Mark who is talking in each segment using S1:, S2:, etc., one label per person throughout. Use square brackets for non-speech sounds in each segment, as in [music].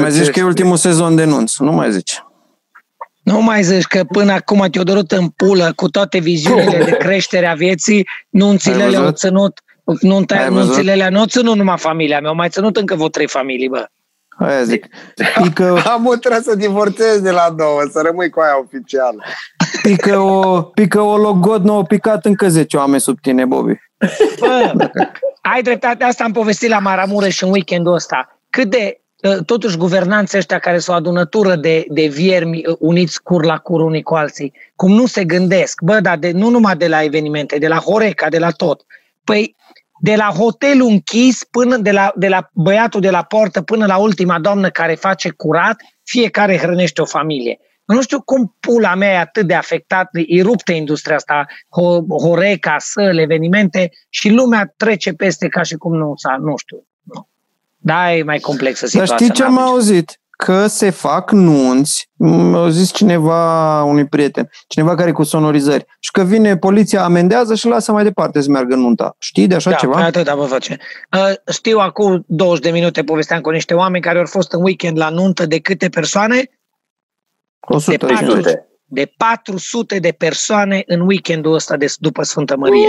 S1: Mai zici că e ultimul sezon de nunț, nu mai zici.
S2: Nu mai zici că până acum te-o dorut în pulă cu toate viziunile de creștere a vieții, nunțile
S1: Ai
S2: le-au
S1: văzut?
S2: ținut, nunta,
S1: Ai văzut?
S2: nunțile le-a nu ținut numai familia mea, au mai ținut încă vreo trei familii, bă.
S1: Aia zic. Pică, [laughs]
S3: Am trebuie să divorțezi de la două, să rămâi cu aia oficială.
S1: pică, o, pică o logodnă, au picat încă 10 oameni sub tine, Bobby.
S2: Bă, ai dreptate, asta am povestit la Maramureș în weekendul ăsta. Cât de, uh, totuși, guvernanții ăștia care sunt o adunătură de, de viermi uh, uniți cur la cur unii cu alții, cum nu se gândesc, bă, dar de, nu numai de la evenimente, de la Horeca, de la tot. Păi, de la hotelul închis până de la, de la băiatul de la portă până la ultima doamnă care face curat, fiecare hrănește o familie. Nu știu cum pula mea e atât de afectat, e ruptă industria asta, Ho- Horeca, săli, evenimente și lumea trece peste ca și cum nu s-a, nu știu. Nu. Da, e mai complexă
S1: Dar
S2: situația.
S1: știi ce am
S2: n-am nicio-
S1: auzit? Că se fac nunți, m- a zis cineva unui prieten, cineva care e cu sonorizări, și că vine poliția, amendează și lasă mai departe să meargă în nunta. Știi de așa
S2: da,
S1: ceva?
S2: Atât vă face. Uh, știu, acum 20 de minute povesteam cu niște oameni care au fost în weekend la nuntă de câte persoane?
S1: 100
S2: de
S1: și
S2: patru.
S1: ceva.
S2: De 400 de persoane în weekendul ăsta de, după Sfântă Mărie.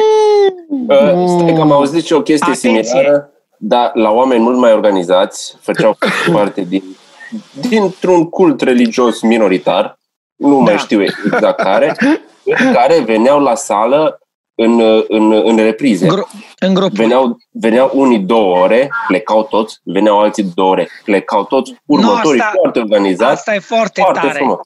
S4: Uh, stai că am auzit și o chestie
S2: Atenție!
S4: similară, dar la oameni mult mai organizați, făceau [laughs] parte din, dintr-un cult religios minoritar, nu mai
S2: Da.
S4: știu exact care, [laughs] care veneau la sală în, în, în reprize.
S2: Gru- în grup.
S4: Veneau, veneau unii două ore, plecau toți, veneau alții două ore, plecau toți, următorii
S2: asta-
S4: foarte organizați,
S2: Asta e foarte,
S4: foarte
S2: tare.
S4: frumos.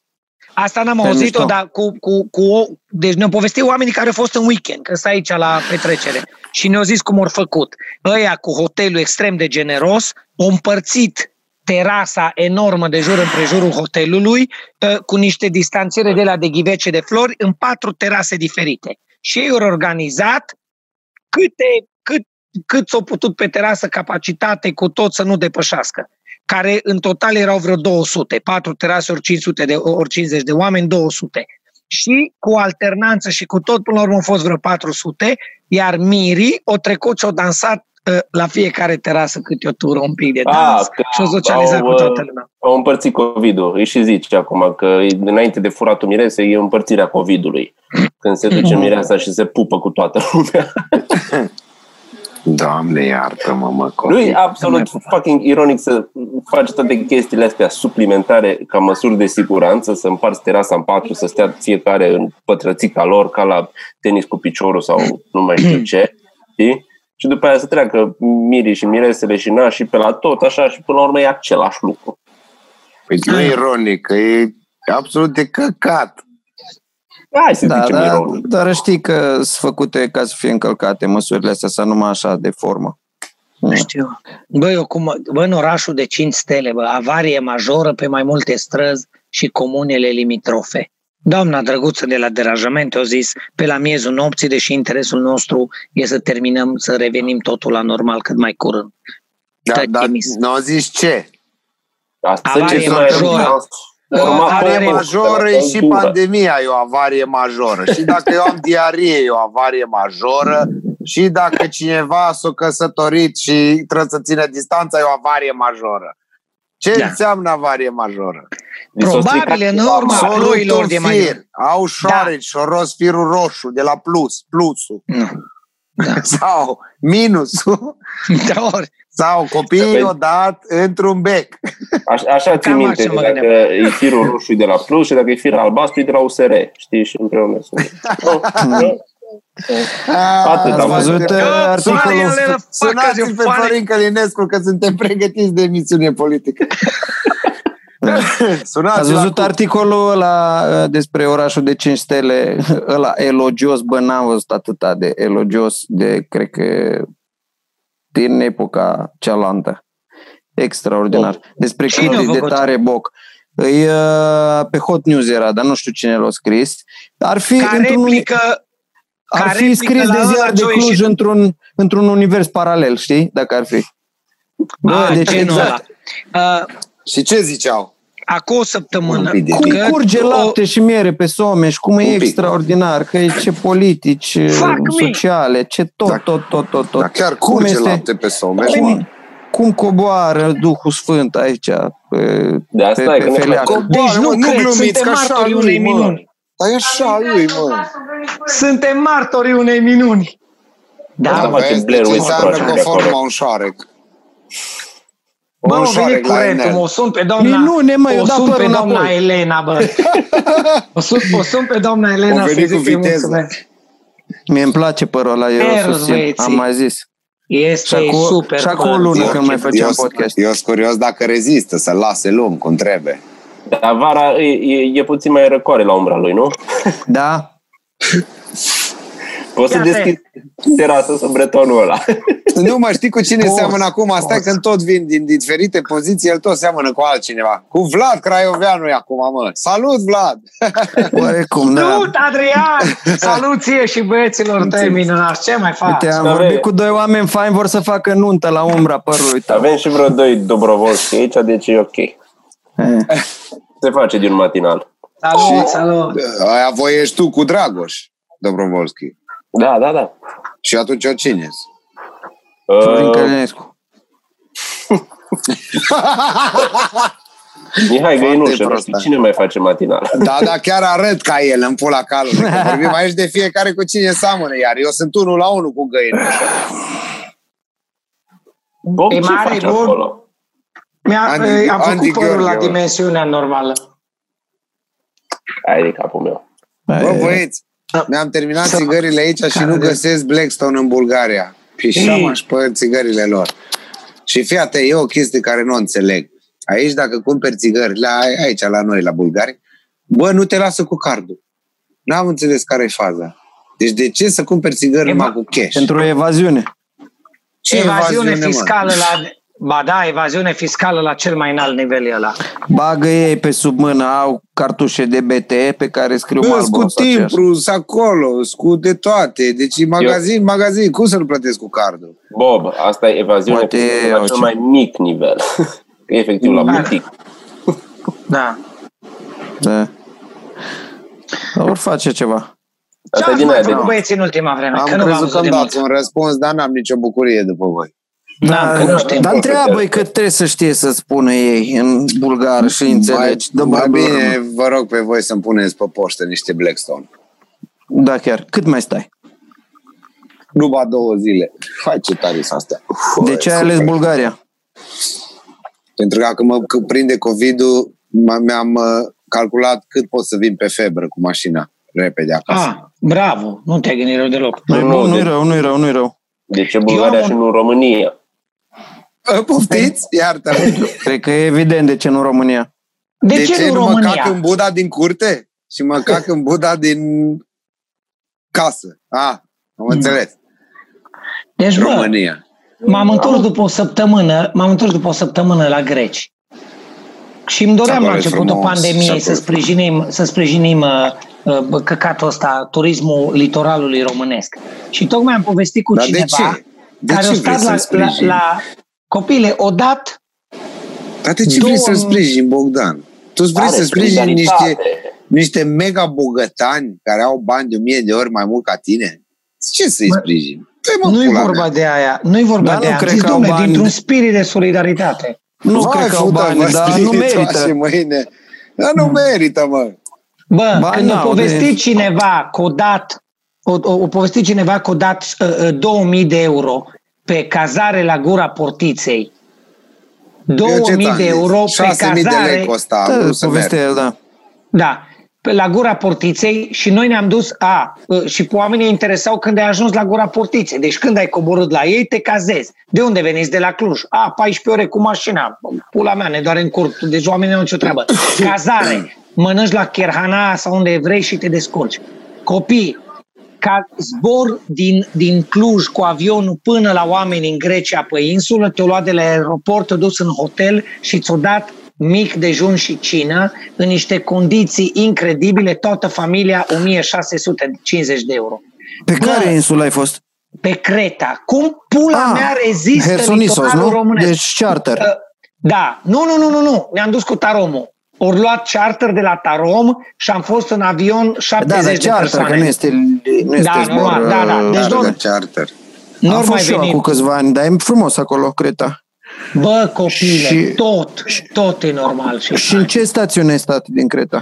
S2: Asta n-am
S1: Pe
S2: auzit-o,
S1: mișto.
S2: dar cu, cu, cu o... Deci ne-au povestit oamenii care au fost în weekend, că sunt aici la petrecere. Și ne-au zis cum au făcut. Ăia cu hotelul extrem de generos au împărțit terasa enormă de jur împrejurul hotelului ă, cu niște distanțiere de la de ghivece de flori în patru terase diferite. Și ei au organizat câte, cât, cât s-au putut pe terasă capacitate cu tot să nu depășească care în total erau vreo 200, patru terase ori 500 de, ori 50 de oameni, 200. Și cu alternanță și cu tot, până la urmă au fost vreo 400, iar mirii o trecut și au dansat uh, la fiecare terasă câte o tură, un pic de dans
S4: Ah, că
S2: și au socializat
S4: au,
S2: cu toată lumea.
S4: Au împărțit COVID-ul. Îi și zici acum că înainte de furatul mirese e împărțirea COVID-ului. Când se duce mireasa și se pupă cu toată lumea. [laughs]
S3: Doamne, iartă-mă, mă,
S4: Nu
S3: copii.
S4: e absolut fucking ironic să faci toate chestiile astea suplimentare ca măsuri de siguranță, să împarți terasa în patru, să stea fiecare în pătrățica lor, ca la tenis cu piciorul sau nu mai știu ce, știi? Și după aia să treacă mirii și miresele și nașii pe la tot, așa, și până la urmă e același lucru.
S3: Păi nu e ironic, că e absolut de căcat.
S4: Hai să
S1: Da,
S4: zicem
S1: da,
S4: ironic.
S1: dar știi că sunt făcute ca să fie încălcate măsurile astea, să numai așa de formă.
S2: Nu știu. Bă, eu cum, bă, în orașul de 5 stele, bă, avarie majoră pe mai multe străzi și comunele limitrofe. Doamna drăguță de la deranjamente a zis pe la miezul nopții, deși interesul nostru e să terminăm, să revenim totul la normal cât mai curând.
S3: Da,
S2: Tăi,
S3: dar
S2: trimis.
S3: nu au zis ce?
S4: Asta
S2: Avarie
S4: ce
S2: majoră.
S4: Normal,
S2: Avarie
S3: Avarie majoră e și
S4: Cultură.
S3: pandemia e o avarie majoră. Și dacă eu am diarie e o avarie majoră. Și dacă cineva s-a căsătorit și trebuie să țină distanța e o avarie majoră. Ce
S2: Da.
S3: înseamnă avarie majoră?
S2: Probabil în urma
S3: S-o rupt
S2: ploilor
S3: un
S2: de mai...
S3: fir, au șoareci și-o ros firul roșu de la plus, plusul.
S2: Nu. Da. [laughs]
S3: Sau minusul.
S2: Da, ori.
S3: Sau copiii o dat într-un bec.
S4: Așa, așa ții
S2: Cam
S4: minte
S2: așa mă
S4: dacă
S2: gândeam.
S4: e firul roșu de la Plus și dacă e firul albastru e de la USR. Știi? Și împreună sunt. Atât am
S1: Ați văzut
S3: de-
S1: uh, articolul?
S2: Soarele,
S3: Sunați pe Florin Călinescu că suntem pregătiți de emisiune politică. [laughs] Sunați
S1: Ați văzut articolul ăla uh, despre orașul de 5 stele, [laughs] ăla elogios, bă, n-am văzut atâta de elogios de, cred că, din epoca cealaltă. Extraordinar. Despre
S2: Cine
S1: cât
S2: a
S1: e de
S2: făcut?
S1: tare boc. Îi, uh, pe Hot News era, dar nu știu cine l-a scris. Ar fi
S2: Ca
S1: într-un, uni-
S2: replică,
S1: ar
S2: ca
S1: fi
S2: replică
S1: scris
S2: la
S1: de
S2: ăla
S1: ziar de
S2: ce-a
S1: Cluj
S2: ieșit.
S1: într-un, într-un univers paralel, știi? Dacă ar fi. Bă,
S2: a,
S1: deci
S2: genul
S1: exact.
S2: ăla. Uh,
S3: Și ce ziceau?
S2: Acum o săptămână.
S3: Un pic de
S1: Cum
S2: că-
S1: curge
S2: o-
S1: lapte și miere pe Someș, cum e
S3: Un pic.
S1: extraordinar, că e ce politici eh,
S2: Fuck me.
S1: sociale, ce tot,
S3: Da.
S1: tot, tot, tot, tot.
S3: Dar chiar
S1: Cum
S3: curge
S1: este-
S3: lapte pe Someș,
S1: Cum,
S3: mă.
S1: cum coboară Duhul Sfânt aici pe,
S4: De asta
S1: pe,
S4: e,
S1: pe
S4: că ne
S1: feleacă.
S3: Coboară,
S2: Deci nu
S3: mă, nu
S2: cred,
S3: glumiți,
S2: suntem
S3: că așa
S2: martorii
S3: lui,
S2: unei
S3: mă.
S2: minuni.
S3: Dar e așa lui, mă.
S2: Suntem martorii unei minuni. Da,
S4: Asta
S2: bă,
S4: face
S3: Vezi
S4: Blair
S3: ce
S4: Witch
S3: înseamnă
S4: Project
S3: că
S4: de acolo.
S3: formă un șoarec.
S2: Bă,
S3: Un
S2: mă vine
S3: șoarec la
S2: curentul,
S3: inel.
S2: mă sun pe doamna,
S1: Minune, mă, eu
S2: o
S1: dau
S2: sun pe
S1: părul
S2: doamna
S1: înapoi.
S2: Elena, bă. [laughs] O sun, o sun pe doamna
S3: O
S2: Elena să
S3: venit cu
S2: zic că îi
S3: viteză.
S2: mulțumesc.
S1: Mie îmi place părul ăla, eu
S2: Eros,
S1: îl susțin,
S2: băieții.
S1: am mai zis. Și
S2: Este
S1: acum,
S2: super.
S1: și acum o
S2: păr.
S1: lună
S3: Eu-
S1: când mai făceam
S3: eu-
S1: podcast.
S3: Eu sunt curios dacă rezistă să lase lung cum trebuie.
S4: Dar vara e, e, e puțin mai răcoare la umbra lui, nu?
S1: Da?
S4: Poți să
S2: Iată.
S4: deschizi terasă să bretonul ăla. [laughs]
S3: Nu mă știi cu cine
S1: Poți,
S3: seamănă acum? Stai
S1: poți.
S3: când tot vin din diferite poziții, el tot seamănă cu altcineva. Cu Vlad Craioveanu e acum, mă. Salut, Vlad! [laughs]
S1: Oarecum, da.
S2: Salut, Adrian! [laughs] Salut ție și băieților tăi minunați. Ce mai faci?
S1: Uite, am
S4: Avem-
S1: vorbit cu doi oameni faini, vor să facă nuntă la umbra părului tău.
S4: Avem și vreo doi Dobrovolski aici, deci e ok.
S1: Eh.
S4: Se face din matinal.
S2: Salut, salut.
S3: Aia voi ești tu cu Dragoș, Dobrovolski.
S4: Da, da, da.
S3: Și atunci eu cine
S1: Florin
S4: Uh,
S1: Călinescu. [laughs]
S4: Mihai Găinușă, nu
S3: prost,
S4: știu,
S3: da.
S4: cine mai face matinal?
S3: Da, dar chiar arăt ca el în pula calului. Că vorbim aici de fiecare cu cine seamănă, iar eu sunt unul la unul cu găinușa.
S4: Bob,
S2: E
S4: ce
S2: mare,
S4: faci
S2: bun.
S4: acolo?
S2: Mi-a,
S3: Andy-
S2: am
S3: Andy
S2: făcut părul la
S3: Gheorghe,
S2: dimensiunea normală.
S4: Ai de capul meu.
S3: Bă, băieți, mi-am terminat țigările aici și nu găsesc Blackstone în Bulgaria. Pișama-și pe țigările lor. Și fii atent, e o chestie care nu o înțeleg. Aici, dacă cumperi țigări, la, aici, la noi, la bulgari, bă, nu te lasă cu cardul. N-am înțeles care e faza. Deci de ce să cumperi țigări
S2: E,
S3: numai
S2: mă,
S3: cu cash?
S1: Pentru evaziune.
S3: Ce
S2: evaziune
S3: evaziune, mă?
S2: fiscală la... Ba da, evaziune fiscală la cel mai înalt nivel e ăla.
S1: Bagă ei pe sub mână, au cartușe de BTE pe care scriu
S3: Bă,
S1: Marlboro
S3: cu
S1: sau ce
S3: timpul, sunt acolo, cu de toate. Deci magazin, magazin, cum să nu plătesc cu cardul?
S4: Bob, asta e evaziune
S1: Poate
S4: fiscală
S1: au
S4: la cel
S1: ce-
S4: mai mic nivel. Că [laughs] e efectiv la
S2: Da.
S4: butic.
S2: Da.
S1: Da. Dar ori face ceva.
S2: Ce
S4: Asta e
S2: ați
S4: din
S2: mai
S4: aia de
S2: făcut băieții în ultima vreme?
S3: Am
S2: Că nu v-am
S3: crezut
S2: văzut
S3: că
S2: de
S3: îmi
S2: mult.
S3: dați un răspuns, dar n-am nicio bucurie după voi.
S2: Da, că nu știm.
S1: Dar întreabă că trebuie să știe să spună ei în bulgară și înțelegi. Dă
S3: mai
S1: bă,
S3: bine vă rog pe voi să-mi puneți pe poștă niște Blackstone.
S1: Da, chiar. Cât mai stai?
S3: Numai două zile. Hai ce tare sunt astea. Uf,
S1: De ce ai
S3: super.
S1: ales Bulgaria?
S3: Pentru că dacă mă că prinde COVID-ul, m- mi-am uh, calculat cât pot să vin pe febră cu mașina repede acasă.
S2: Ah, bravo, nu te-ai gândit rău deloc.
S1: Nu,
S4: Nu,
S1: nu, nu-i
S4: de-
S1: rău, nu-i rău, nu-i rău.
S4: De ce Bulgaria
S2: Eu am
S4: și
S2: un-
S4: nu România?
S3: Ah. Poftiți? Iartă
S1: Cred că e evident de ce nu România.
S2: De,
S3: De
S2: ce,
S3: ce
S2: nu
S3: nu mă
S2: România?
S3: cac în Buda din curte? Și mă cac în Buda din casă. Ah, am înțeles.
S2: Deci, bă,
S3: România.
S2: m-am întors după o săptămână, m-am întors după o săptămână la greci. Și îmi doream
S3: Acolo
S2: la
S3: e
S2: începutul
S3: frumos, și
S2: pandemiei
S3: acolo
S2: să
S3: e
S2: sprijinim, să sprijinim uh, uh, căcatul ăsta, turismul litoralului românesc. Și tocmai am povestit cu
S3: Dar de
S2: cineva
S3: ce? De
S2: care
S3: ce
S2: a
S3: vrei
S2: stat
S3: să-l
S2: la, la,
S3: sprijini?
S2: la copile, odată
S3: Dar de ce
S2: Două-
S3: vrei să-l sprijini, Bogdan? Tu vrei
S4: Are
S3: să sprijini
S4: solidaritate.
S3: niște, niște mega bogătani care au bani de o mie de ori mai mult ca tine? Ce să-i
S2: Mă,
S3: sprijini? Păi, mă,
S2: nu-i
S3: pula
S2: vorba
S3: mea.
S2: de aia, nu-i vorba
S1: Dar
S2: de
S1: nu
S2: aia. Am
S1: cred
S2: zis,
S1: că au
S2: domnule,
S1: bani.
S2: dintr-un spirit de solidaritate.
S1: Nu
S3: Vai,
S1: cred că au
S3: fută,
S1: bani,
S3: mă,
S1: dar nu
S3: spiritoase
S1: merită.
S3: Mâine. Dar nu merită, mă.
S2: Bă,
S1: Ba,
S2: când a
S1: n-au,
S2: povestit
S1: de-
S2: cineva că o dat, o, o, o povestit cineva că o dat uh, uh, 2000 de euro pe cazare la gura portiței,
S3: Eu ce
S2: 2000
S3: ți-am
S2: de
S3: zis?
S2: euro pe
S3: 6.000 de
S2: cazare,
S3: lei costa.
S1: Da,
S3: nu se
S1: povestea
S3: merge.
S1: el, da.
S2: da, pe la gura portiței și noi ne-am dus, a, uh, și pe oamenii interesau când ai ajuns la gura portiței. Deci când ai coborât la ei, te cazezi. De unde veniți? De la Cluj. A, 14 ore cu mașina. Pula mea, ne doare în curt. Deci oamenii nu au nicio treabă. Cazare. Mănânci la Cherhana sau unde vrei și te descurci. Copii, ca zbor din, din Cluj cu avionul până la oameni în Grecia pe insulă, te-o luat de la aeroport, te-o dus în hotel și ți-o dat mic dejun și cină în niște condiții incredibile, toată familia 1650 de euro.
S1: Pe
S2: Bă,
S1: care insulă ai fost?
S2: Pe Creta. Cum pula
S1: Ah,
S2: mea rezistă
S1: Hersonisos,
S2: litoralul
S1: nu?
S2: românesc?
S1: Deci charter.
S2: Uh, Da, nu, nu, nu, nu, nu. Ne-am dus cu Taromul. Ori luat charter de la Tarom și am fost în avion 70
S1: Da, dar
S2: de
S1: charter,
S2: persoane.
S1: că nu este, nu este
S2: Da,
S1: zbor.
S2: normal, da, da.
S1: uh,
S2: Deci
S3: Dar
S2: doar-
S3: de charter.
S2: Nu
S1: Am
S2: ar
S1: fost
S2: mai
S1: și eu
S2: veni.
S1: acum câțiva ani, dar e frumos acolo, Creta.
S2: Bă, copile,
S1: Și-
S2: tot, tot e normal. Și,
S1: Și în ce stațiune ai stat din Creta?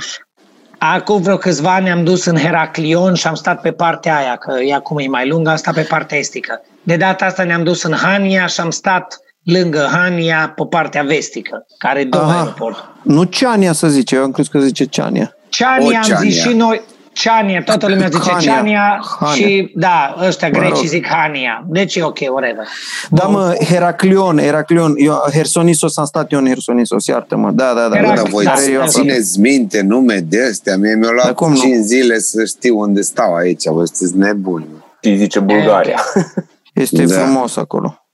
S2: Acum vreo câțiva ani am dus în Heraclion și am stat pe partea aia, că e acum e mai lungă, am stat pe partea estică. De data asta ne-am dus în Hania și am stat lângă Hania pe partea vestică, care e două
S1: Aha.
S2: aeroporturi.
S1: Nu Ceania să zice, eu am crezut că zice Ceania.
S2: Ciania
S3: O,
S2: am zis
S3: Ciania.
S2: și noi, Ciania, toată lumea zice
S1: Hania.
S2: Ciania
S1: Hania.
S2: și da, ăștia
S1: Mă
S2: grecii
S1: rog.
S2: zic Hania. Deci e ok, whatever.
S1: Da, mă, Heraclion, Heraclion, eu, Hersonisos am stat eu în Hersonisos, iartă-mă, da, da, da.
S2: Era-
S3: Bă,
S1: da,
S3: dar voi
S2: da,
S1: Care eu
S2: da,
S1: acolo.
S3: țineți minte nume de astea. Mie mi-a
S1: Dar
S3: luat
S1: cum nu?
S3: 5 zile să știu unde stau aici. Vă sunteți nebuni. mă.
S4: Și zice Bulgaria. [laughs]
S1: Este
S3: Da.
S1: frumos acolo.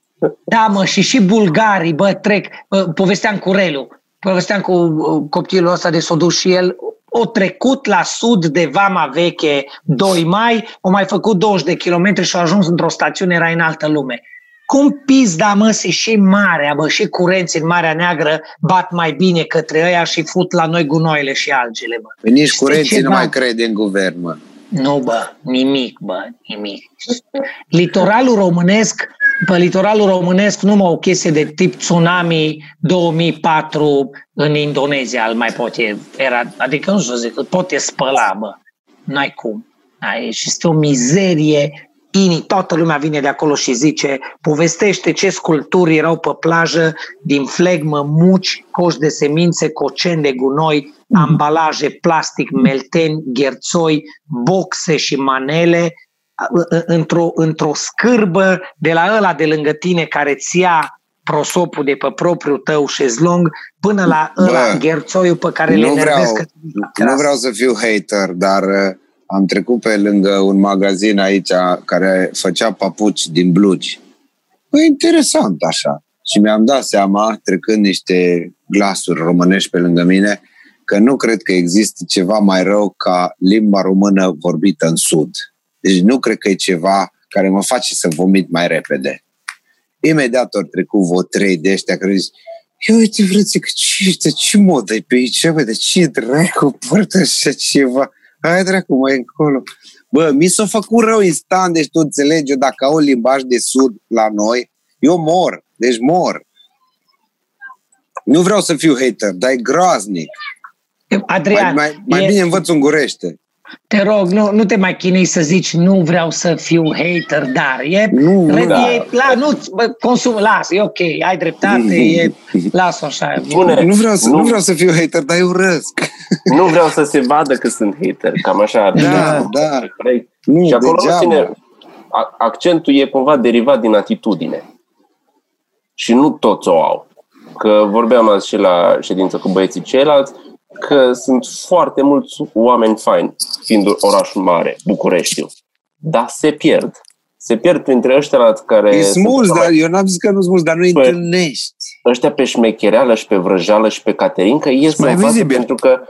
S2: Da, mă, și și bulgarii, bă, trec. Bă, povesteam cu Relu, povesteam cu uh, copilul ăsta de s-o dus și el, o trecut la sud de Vama Veche 2 mai, o mai făcut 20 de kilometri și a ajuns într-o stațiune, era în altă lume. Cum pizda, mă, se și marea, bă, și curenții în Marea Neagră bat mai bine către ăia și fut la noi gunoile și algele, bă.
S3: Păi nici
S2: Este
S3: curenții nu
S2: ceva.
S3: mai crede în guvern, mă.
S2: Nu, bă, nimic, bă, nimic. Litoralul românesc, pe litoralul românesc numai o chestie de tip tsunami 2004 în Indonezia, îl mai poate, era, adică nu știu să zic, îl poate spăla, bă. N-ai cum. Ai, și este o mizerie Ini, toată lumea vine de acolo și zice, povestește ce sculpturi erau pe plajă din flegmă, muci, coși de semințe, coceni de gunoi, ambalaje, plastic, melteni, gherțoi, boxe și manele, a- a- într-o, într-o scârbă de la ăla de lângă tine care ți ia prosopul de pe propriul tău șezlong până la ăla
S3: Bă,
S2: gherțoiul pe care le
S3: Nu vreau,
S2: nervezi că
S3: nu vreau să fiu hater, dar uh, am trecut pe lângă un magazin aici care făcea papuci din blugi. Păi interesant așa. Și mi-am dat seama, trecând niște glasuri românești pe lângă mine, că nu cred că există ceva mai rău ca limba română vorbită în sud. Deci nu cred că e ceva care mă face să vomit mai repede. Imediat ori trecut vreo trei de ăștia care zic, Ia uite, frate, că ce, de ce modă e pe aici? Bă, de ce dracu poartă așa ceva? Hai dracu, mai încolo. Bă, mi s-a făcut rău instant, deci tu înțelegi, eu dacă au limbaj de sud la noi, eu mor, deci mor. Nu vreau să fiu hater, dar e groaznic.
S2: Adrian,
S3: Mai, mai, mai
S2: e-
S3: bine învăț ungurește.
S2: Te rog, nu, nu te mai chinui să zici nu vreau să fiu hater, dar e,
S3: Nu,
S2: re-
S3: nu.
S2: e la, nu, bă, consum, las, e ok, ai dreptate, e, las-o așa.
S4: Spune,
S3: Nu vreau, să, nu.
S4: nu,
S3: vreau să fiu hater, dar eu urăsc. [laughs]
S4: nu vreau să se vadă că sunt hater, cam așa.
S3: Da, da.
S4: Corect.
S3: Nu,
S4: Și acolo
S3: degeaba.
S4: ține, a- accentul e cumva derivat din atitudine. Și nu toți o au. Că vorbeam azi și la ședință cu băieții ceilalți, că sunt foarte mulți oameni faini, fiind orașul mare, Bucureștiu. Dar se pierd. Se pierd printre ăștia la care...
S3: E
S4: sunt
S3: mulți,
S4: mai-
S3: dar eu n-am zis că nu-s mulți, dar nu-i
S4: Păi-
S3: întâlnești.
S4: ăștia pe șmechereală și pe vrăjeală și pe caterincă ies
S1: mai
S4: în față
S1: vizibil.
S4: pentru că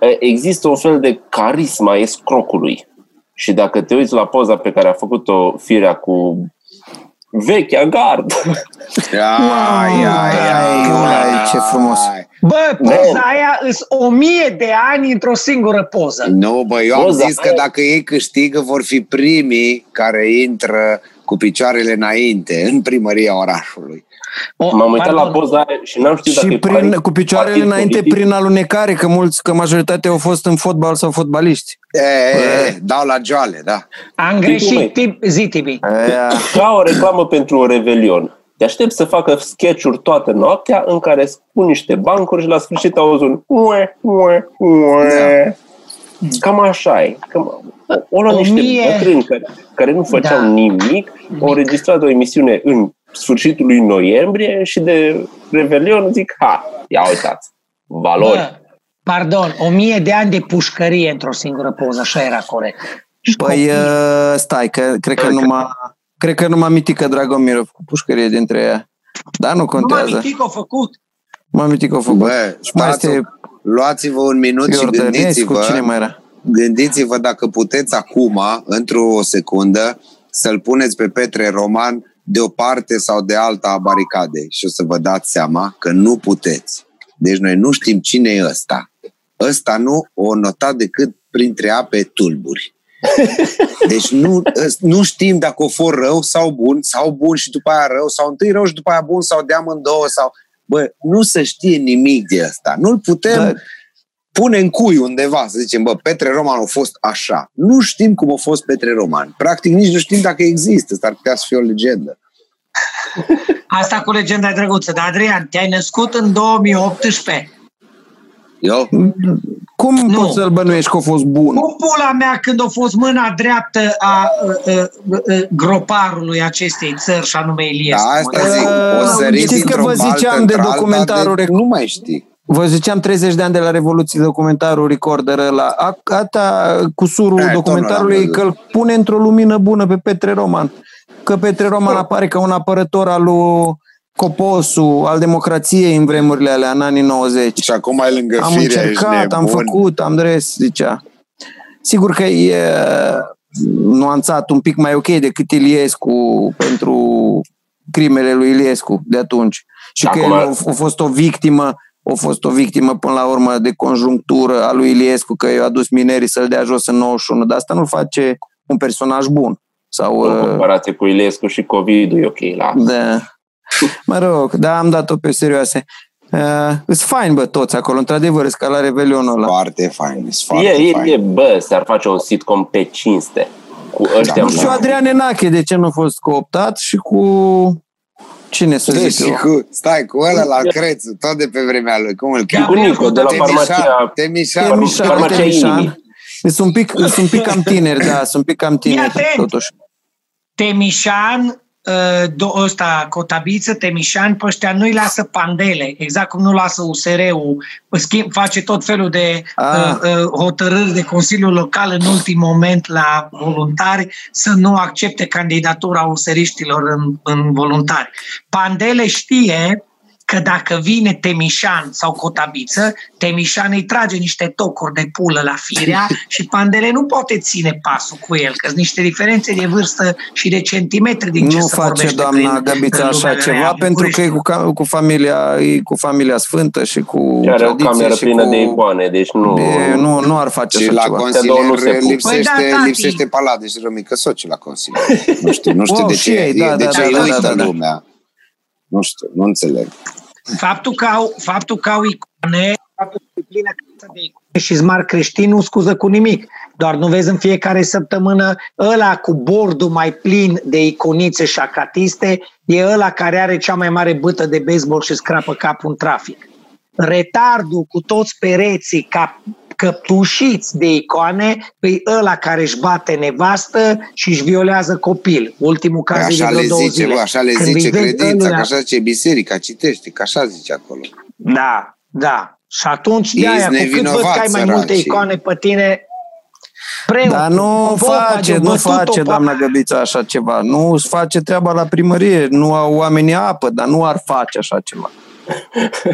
S4: e, există un fel de carisma escrocului. Și dacă te uiți la poza pe care a făcut-o firea cu vechea gard,
S3: Ai, ai, ai,
S1: ai, ce frumos.
S3: ai.
S2: Bă, poza aia îs o mie de ani într-o singură poză.
S3: Nu, bă, eu am
S4: Poza
S3: zis că
S4: aia-
S3: dacă ei câștigă, vor fi primii care intră cu picioarele înainte, în primăria orașului.
S2: O,
S4: m-am uitat la
S2: pardon.
S4: poza aia și n-am știut dacă
S1: Și
S4: e
S1: prin,
S4: partid-
S1: cu picioarele
S4: partid
S1: înainte
S4: politic.
S1: prin alunecare, că mulți, că majoritatea au fost în fotbal sau fotbaliști.
S3: E, e, dau la joale, da.
S2: Am
S4: Tibi,
S2: greșit,
S4: măi.
S2: tip, zi, Tibi.
S1: Aia.
S4: Ca o reclamă pentru un revelion. Te aștept să facă sketch-uri toată noaptea în care spun niște bancuri și la sfârșit auzi un ue, ue, ue. Cam așa e. Cam, o luat
S2: O
S4: niște
S2: mie-
S4: bătrâni care, care nu făceau
S2: Da.
S4: nimic, au înregistrat o emisiune în sfârșitul lui noiembrie și de Revelion zic, ha, ia uitați, valori.
S2: Bă, pardon, o mie de ani de pușcărie într-o singură poză, așa era corect. Și
S1: Păi
S2: copii.
S1: uh, stai, că cred că numai cred că numai Mitică Dragomir a făcut pușcărie dintre ea. Dar nu
S2: Numai
S1: contează.
S2: Mitic a făcut.
S1: Mai Mitică a făcut.
S3: Bă,
S1: mai
S3: stați,
S1: este
S3: luați-vă un minut și
S1: Iordănescu,
S3: gândiți-vă,
S1: cine mai era?
S3: gândiți-vă dacă puteți acum, într-o secundă, să-l puneți pe Petre Roman de o parte sau de alta a baricadei și o să vă dați seama că nu puteți. Deci noi nu știm cine e ăsta. Ăsta nu o notat decât printre ape tulburi. Deci nu, nu știm dacă o for rău sau bun, sau bun și după aia rău, sau întâi rău și după aia bun, sau de amândouă, sau... Bă, nu se știe nimic de asta. Nu-l putem da. pune în cui undeva, să zicem, bă, Petre Roman a fost așa. Nu știm cum a fost Petre Roman. Practic nici nu știm dacă există. Asta ar putea să fie o legendă.
S2: Asta cu legenda e drăguță. Dar, Adrian, te-ai născut în 2018.
S3: Eu?
S1: Cum nu. poți să-l bănuiești că a fost bun?
S2: Cu pula mea când a fost mâna dreaptă a, a, a, a groparului acestei țări și anume Iliescu.
S3: Da, asta zic. O să
S1: Știți că vă ziceam de documentarul...
S3: De... Nu mai știi.
S1: Vă ziceam 30 de ani de la Revoluție documentarul Recorder ăla. Ata cu surul Aia, documentarului că îl pune într-o lumină bună pe Petre Roman. Că Petre Roman apare ca un apărător al lui coposul al democrației în vremurile alea, în anii 90.
S3: Și acum ai lângă
S1: Am încercat, am făcut, am dres, zicea. Sigur că e nuanțat un pic mai ok decât Iliescu pentru crimele lui Iliescu de atunci. Și că el a, a fost o victimă a fost o victimă până la urmă de conjunctură a lui Iliescu, că i-a adus minerii să-l dea jos în 91, dar asta nu face un personaj bun. Sau,
S4: în uh, comparație cu Iliescu și COVID-ul e ok, la.
S1: Da. Mă rog, da, am dat-o pe serioase. Uh, sunt fain, bă, toți acolo, într-adevăr, ca la Revelionul ăla.
S3: Foarte fain, foarte
S4: e,
S3: fain.
S4: E, bă, s-ar face un sitcom pe cinste. Cu ăștia. Da,
S1: nu știu Adrian Enache de ce nu a fost cooptat și cu Cine să zic
S3: și cu, stai, cu ăla la Crețu, tot de pe vremea lui, cum îl cheamă?
S4: Cu Nico, de la farmacia...
S3: Temișan.
S1: Temișan, farmacia Temișan. Sunt un pic, sunt un pic cam tineri, da, sunt un pic cam tineri, totuși.
S2: Temișan, uh, ăsta, Cotabiță, Temișan, pe ăștia nu-i lasă pandele, exact cum nu lasă USR-ul, schimb, face tot felul de uh, uh, hotărâri de Consiliul Local în ultim moment la voluntari să nu accepte candidatura useriștilor în, în voluntari. Pandele știe că dacă vine Temișan sau Cotabiță, Temișan îi trage niște tocuri de pulă la firea [laughs] și Pandele nu poate ține pasul cu el, că sunt niște diferențe de vârstă și de centimetri din ce
S1: Nu face doamna Găbița așa ceva, pentru că e cu, cu, familia, e cu familia sfântă și cu
S4: Are o cameră plină cu... de icoane, deci nu...
S1: E, nu, nu ar face
S3: și
S1: așa
S3: la
S1: ceva.
S3: consilier lipsește, păi da, lipsește Palade și Rămică Soci la consilier. [laughs] Nu știu, nu știu wow, de ce, ei, da, de da, ce da, da, da, da, lumea. Nu știu, nu înțeleg.
S2: Faptul că au, faptul că au icoane, faptul că e plină de icone și smart creștin nu scuză cu nimic. Doar nu vezi în fiecare săptămână ăla cu bordul mai plin de iconițe și acatiste, e ăla care are cea mai mare bâtă de baseball și scrapă capul în trafic. Retardul cu toți pereții ca căptușiți de icoane, îi ăla care își bate nevastă și își violează copil. Ultimul caz
S3: așa
S2: de
S3: le zice,
S2: zile.
S3: Bă, așa le Când zice credința, că așa zice biserica, citește, că așa zice acolo.
S2: Da, da. Și atunci de aia, cu cât văd că ai mai multe icoane pe tine,
S1: Preot, Dar nu face, nu face, doamna Găbița, așa ceva. Nu îți face treaba la primărie. Nu au oamenii apă, dar nu ar face așa ceva.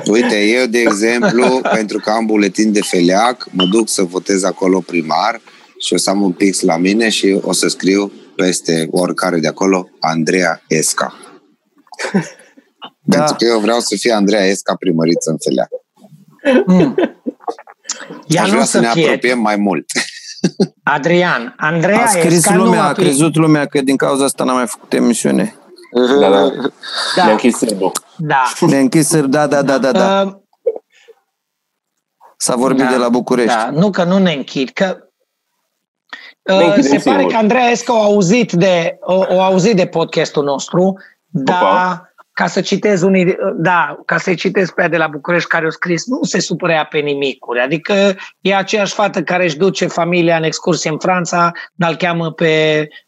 S3: Uite, eu, de exemplu, pentru că am buletin de feleac, mă duc să votez acolo primar și o să am un pix la mine și o să scriu peste oricare de acolo Andreea Esca. Da. Pentru că eu vreau să fie Andreea Esca primăriță în feleac. Mm.
S2: Ea
S3: Aș vrea să, să ne fie. apropiem mai mult.
S2: Adrian, Andreea
S1: a scris
S2: Esca
S1: lumea, a crezut lumea că din cauza asta n-a mai făcut emisiune.
S4: Da, da. da. Ne-a închis sârbul.
S2: Da.
S1: Ne-a închis sârbul, da, da, da, da. da. Uh, S-a vorbit da, de la București.
S2: Da, nu că nu ne închid, că uh, se pare că Andreea Esca a auzit de, o, o auzit de podcastul nostru, dar ca să citez unii, da, ca să-i citez pe ea de la București care au scris, nu se supărea pe nimicuri. Adică e aceeași fată care își duce familia în excursie în Franța, dar îl cheamă pe uh,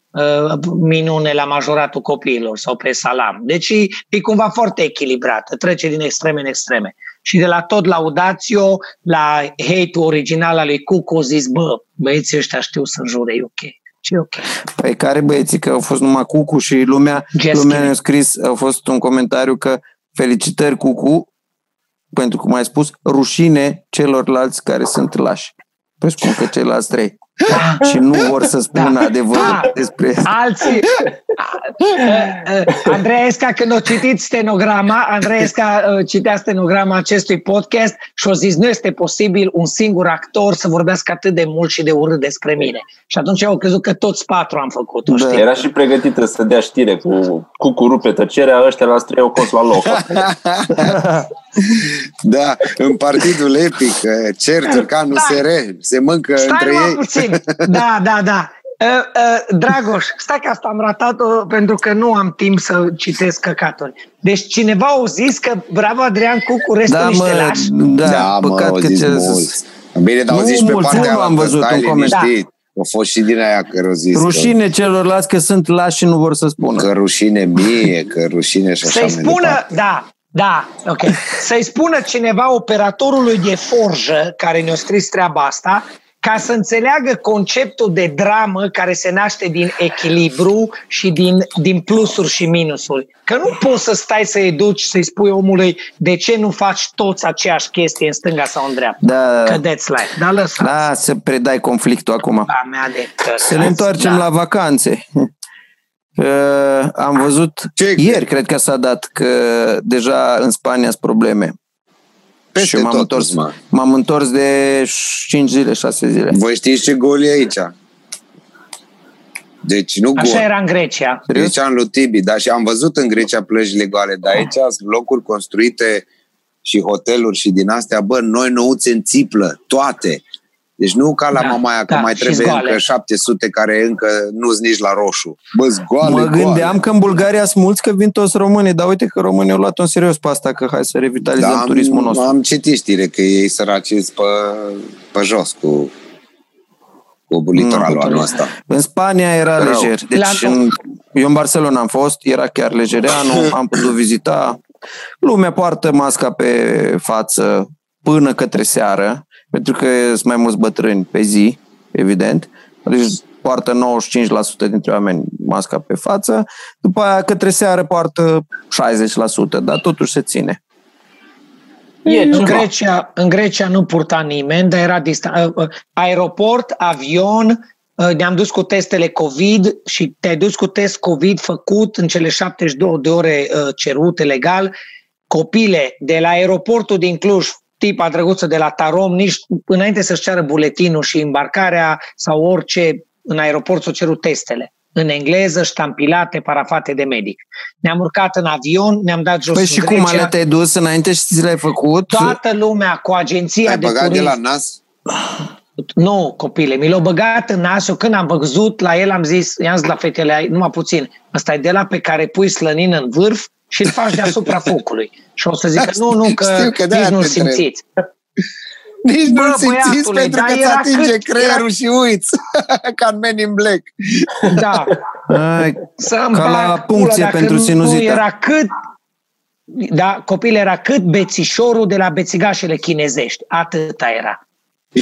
S2: minune la majoratul copiilor sau pe salam. Deci e, e cumva foarte echilibrată, trece din extreme în extreme. Și de la tot laudațio, la hate-ul original al lui Cucu, au zis, bă, băieții ăștia știu să înjure, e ok. Ce ok.
S1: Păi care băieții, că au fost numai Cucu și lumea, lumea ne-a scris, a fost un comentariu că felicitări Cucu, pentru cum ai spus, rușine celorlalți care sunt lași. Păi spun că ceilalți trei. Da. [laughs] Și nu vor să spună da. adevărul da. despre asta.
S2: Alții... [laughs] Andreea Esca, când o citit stenograma, Andreea Esca citea stenograma acestui podcast și o zis, nu este posibil un singur actor să vorbească atât de mult și de urât despre mine. Și atunci au crezut că toți patru am făcut-o, da.
S4: Era și pregătită să dea știre cu cucurul pe tăcerea, ăștia la trei au fost la loc. [laughs]
S3: da, în partidul epic, certuri ca nu se re, se mâncă
S2: Stai
S3: între ei.
S2: puțin. Da, da, da. Uh, uh, Dragoș, stai că asta am ratat-o pentru că nu am timp să citesc căcaturi. Deci cineva a zis că bravo Adrian Cucu, restul
S1: Da,
S2: niște
S1: mă,
S2: lași.
S1: da,
S3: Da, mă,
S1: păcat
S3: au
S1: că
S3: zis
S1: ce
S3: mulți. Bine, dar au
S1: Nu
S3: zis și pe
S1: mulți,
S3: partea
S1: nu am
S3: aia,
S1: văzut
S3: stai
S1: un comentariu.
S3: liniștit. A fost și din aia că au zis
S1: Rușine celorlalți că sunt lași și nu vor să spună.
S3: că, că rușine mie, că rușine și așa
S2: Să-i
S3: mai
S2: spună,
S3: departe.
S2: da, da, ok. Să-i spună cineva operatorului de forjă care ne-a scris treaba asta, ca să înțeleagă conceptul de dramă care se naște din echilibru și din, din plusuri și minusuri. Că nu poți să stai să educi, să-i spui omului de ce nu faci toți aceeași chestie în stânga sau în dreapta.
S1: Da,
S2: Că that's life. Da, lăsa.
S1: da, să predai conflictul acum.
S2: A mea de căcat.
S1: Să ne întoarcem
S2: da.
S1: la vacanțe. Uh, am văzut,
S3: Ce-
S1: ieri cred că s-a dat că deja în Spania sunt probleme.
S3: Peste
S1: și m-am
S3: tot,
S1: întors,
S3: mă.
S1: m-am întors de 5 zile, 6 zile.
S3: Voi știți ce gol e aici? Deci nu gol.
S2: Așa era în Grecia.
S3: Deci am lui Tibi, dar și am văzut în Grecia plăjile goale, dar aici sunt locuri construite și hoteluri și din astea, bă, noi nouțe în țiplă, toate. Deci nu ca la
S2: Da,
S3: Mamaia, că
S2: da,
S3: mai
S2: și
S3: trebuie
S2: zgoale.
S3: încă 700 care încă nu sunt nici la roșu. Bă, zgoale,
S1: Mă
S3: goale.
S1: gândeam că în Bulgaria sunt mulți că vin toți românii, dar uite că românii au luat în serios pe asta, că hai să revitalizăm
S3: Da,
S1: turismul
S3: am,
S1: nostru.
S3: am citit știre că ei săraci sunt pe, pe jos cu, cu litoralul
S1: Nu,
S3: anul ăsta.
S1: În Spania era
S3: Rău.
S1: lejer. Deci
S2: La-
S1: în, eu în Barcelona am fost, era chiar lejereanu, am putut vizita. Lumea poartă masca pe față până către seară, pentru că sunt mai mulți bătrâni pe zi, evident. Deci poartă 95% dintre oameni masca pe față, după aia către seară poartă 60%, dar totuși se ține.
S4: E
S2: În
S4: ceva.
S2: Grecia, în Grecia nu purta nimeni, dar era distan- uh, uh, aeroport, avion, uh, ne-am dus cu testele COVID și te-ai dus cu test COVID făcut în cele 72 de ore uh, cerute legal. Copile de la aeroportul din Cluj, tipa drăguță de la Tarom, nici înainte să-și ceară buletinul și îmbarcarea sau orice în aeroport s-au cerut testele în engleză, ștampilate, parafate de medic. Ne-am urcat în avion, ne-am dat jos
S1: Păi
S2: în
S1: și
S2: Grecia.
S1: cum alea te-ai dus înainte și ți le-ai făcut?
S2: Toată lumea cu agenția
S3: Ai
S2: de
S3: băgat de
S2: turism.
S3: la nas?
S2: Nu, copile, mi l-au băgat în nas. Eu când am văzut la el, am zis, i-am zis la fetele, "Ai, numai puțin, ăsta e de la pe care pui slănină în vârf și îl faci deasupra [laughs] focului. Și o să zică, nu, nu, că,
S3: Știu că de-aia
S2: nici nu
S3: te întreb.
S2: simțiți. [laughs]
S3: Nici
S2: Bă,
S3: nu simțiți
S2: băiatule,
S3: pentru
S2: dar
S3: că ți
S2: era
S3: atinge
S2: cât-
S3: creierul
S2: era-
S3: și uiți. [laughs] Ca în Men in Black.
S2: Da,
S1: Ai,
S2: să-mi
S1: Ca la
S2: bag
S1: puncție
S2: pula, dacă
S1: pentru
S2: nu-
S1: sinuzită.
S2: Nu era cât da, copil era cât bețișorul de la bețigașele chinezești. Atâta era.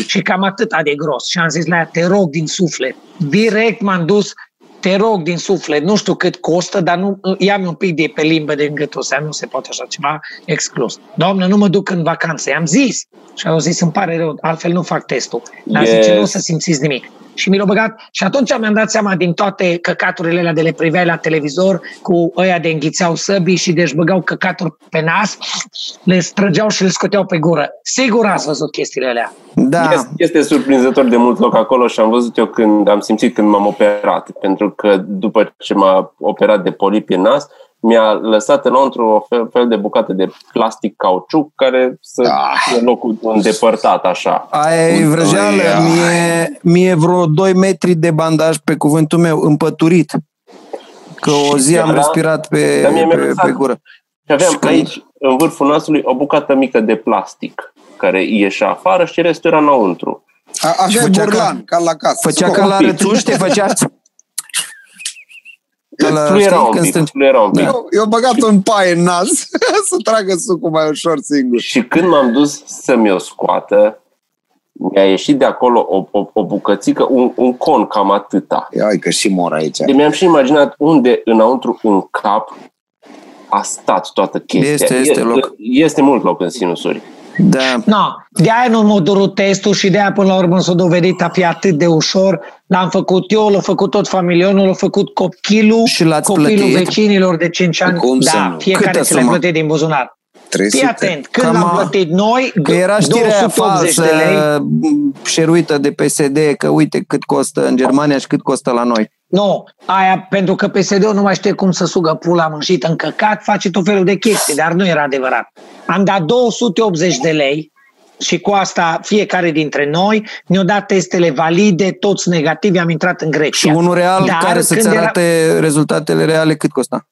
S2: Și cam atâta de gros. Și am zis la ea, te rog din suflet. Direct m-am dus, te rog din suflet. Nu știu cât costă, dar nu, ia-mi un pic de pe limbă de gâtul ăsta. Nu se poate așa ceva exclus. Doamnă, nu mă duc în vacanță. I-am zis. Și au zis, îmi pare rău, altfel nu fac testul. Dar
S4: Yes.
S2: zice, nu o să simțiți nimic. Și mi l-au băgat și atunci mi-am dat seama din toate căcaturile alea de le priveai la televizor cu ăia de înghițeau săbii și deci băgau căcaturi pe nas, le străgeau și le scoteau pe gură. Sigur ați văzut chestiile alea.
S1: Da,
S4: Este, este surprinzător de mult loc acolo și am văzut eu când am simțit când m-am operat. Pentru că după ce m-a operat de polip în nas, mi-a lăsat înăuntru o fel, fel de bucată de plastic cauciuc care să
S3: Ah.
S4: fie locul îndepărtat așa.
S1: Aia e
S3: Un-
S1: vrăjeală,
S3: Ai,
S1: mie, mie vreo 2 metri de bandaj pe cuvântul meu, împăturit. Că o zi am
S4: Era-
S1: respirat pe,
S4: Dar mie mi-a
S1: pe,
S4: lăsat-
S1: pe gură.
S4: Și aveam
S1: Și când-
S4: aici, în vârful nasului, o bucată mică de plastic care ieșea afară și restul era înăuntru.
S3: A, așa e
S1: făcea
S3: burlan, ca la casă.
S1: Făcea
S3: Scop.
S1: ca la rățuș, te făcea... Ca la-
S4: Fluiera
S1: știi,
S4: un
S1: când
S4: pic,
S1: strângi-
S4: fluiera un pic.
S3: Eu, eu băgat un pai în nas [laughs] să tragă sucul mai ușor singur.
S4: Și când m-am dus să mi-o scoată, mi-a ieșit de acolo o, o, o bucățică, un, un con cam atâta.
S3: Ia uite că și mor aici.
S4: De mi-am și imaginat unde înăuntru în cap a stat toată chestia.
S1: Este, este
S4: E-
S1: loc.
S4: Este mult loc în sinusuri.
S1: Da.
S2: No, de aia nu m-a durut testul și de aia până la urmă s-a dovedit a fi atât de ușor. L-am făcut eu, l-a făcut tot familionul, l-a făcut copilul,
S1: Și l-ați
S2: copilul
S1: plătit?
S2: vecinilor de 5 ani.
S3: Cum să
S2: da,
S3: nu?
S2: fiecare
S1: Câtă
S2: ți le
S1: sumă?
S2: plătit din buzunar.
S3: 300.
S2: Fii atent, când
S1: Cam
S2: l-am
S1: a-
S2: plătit noi,
S1: Că era știrea aia
S2: 280
S1: falsă,
S2: de lei.
S1: șeruită de PSD, că uite cât costă în Germania și cât costă la noi.
S2: Nu, aia pentru că PSD-ul nu mai știe cum să sugă pula mânjită în căcat, face tot felul de chestii, dar nu era adevărat. Am dat 280 de lei și cu asta fiecare dintre noi ne-au dat testele valide, toți negativi, am intrat în Grecia.
S1: Și unul real
S2: Dar
S1: care să-ți
S2: când era-
S1: arate rezultatele reale cât costa.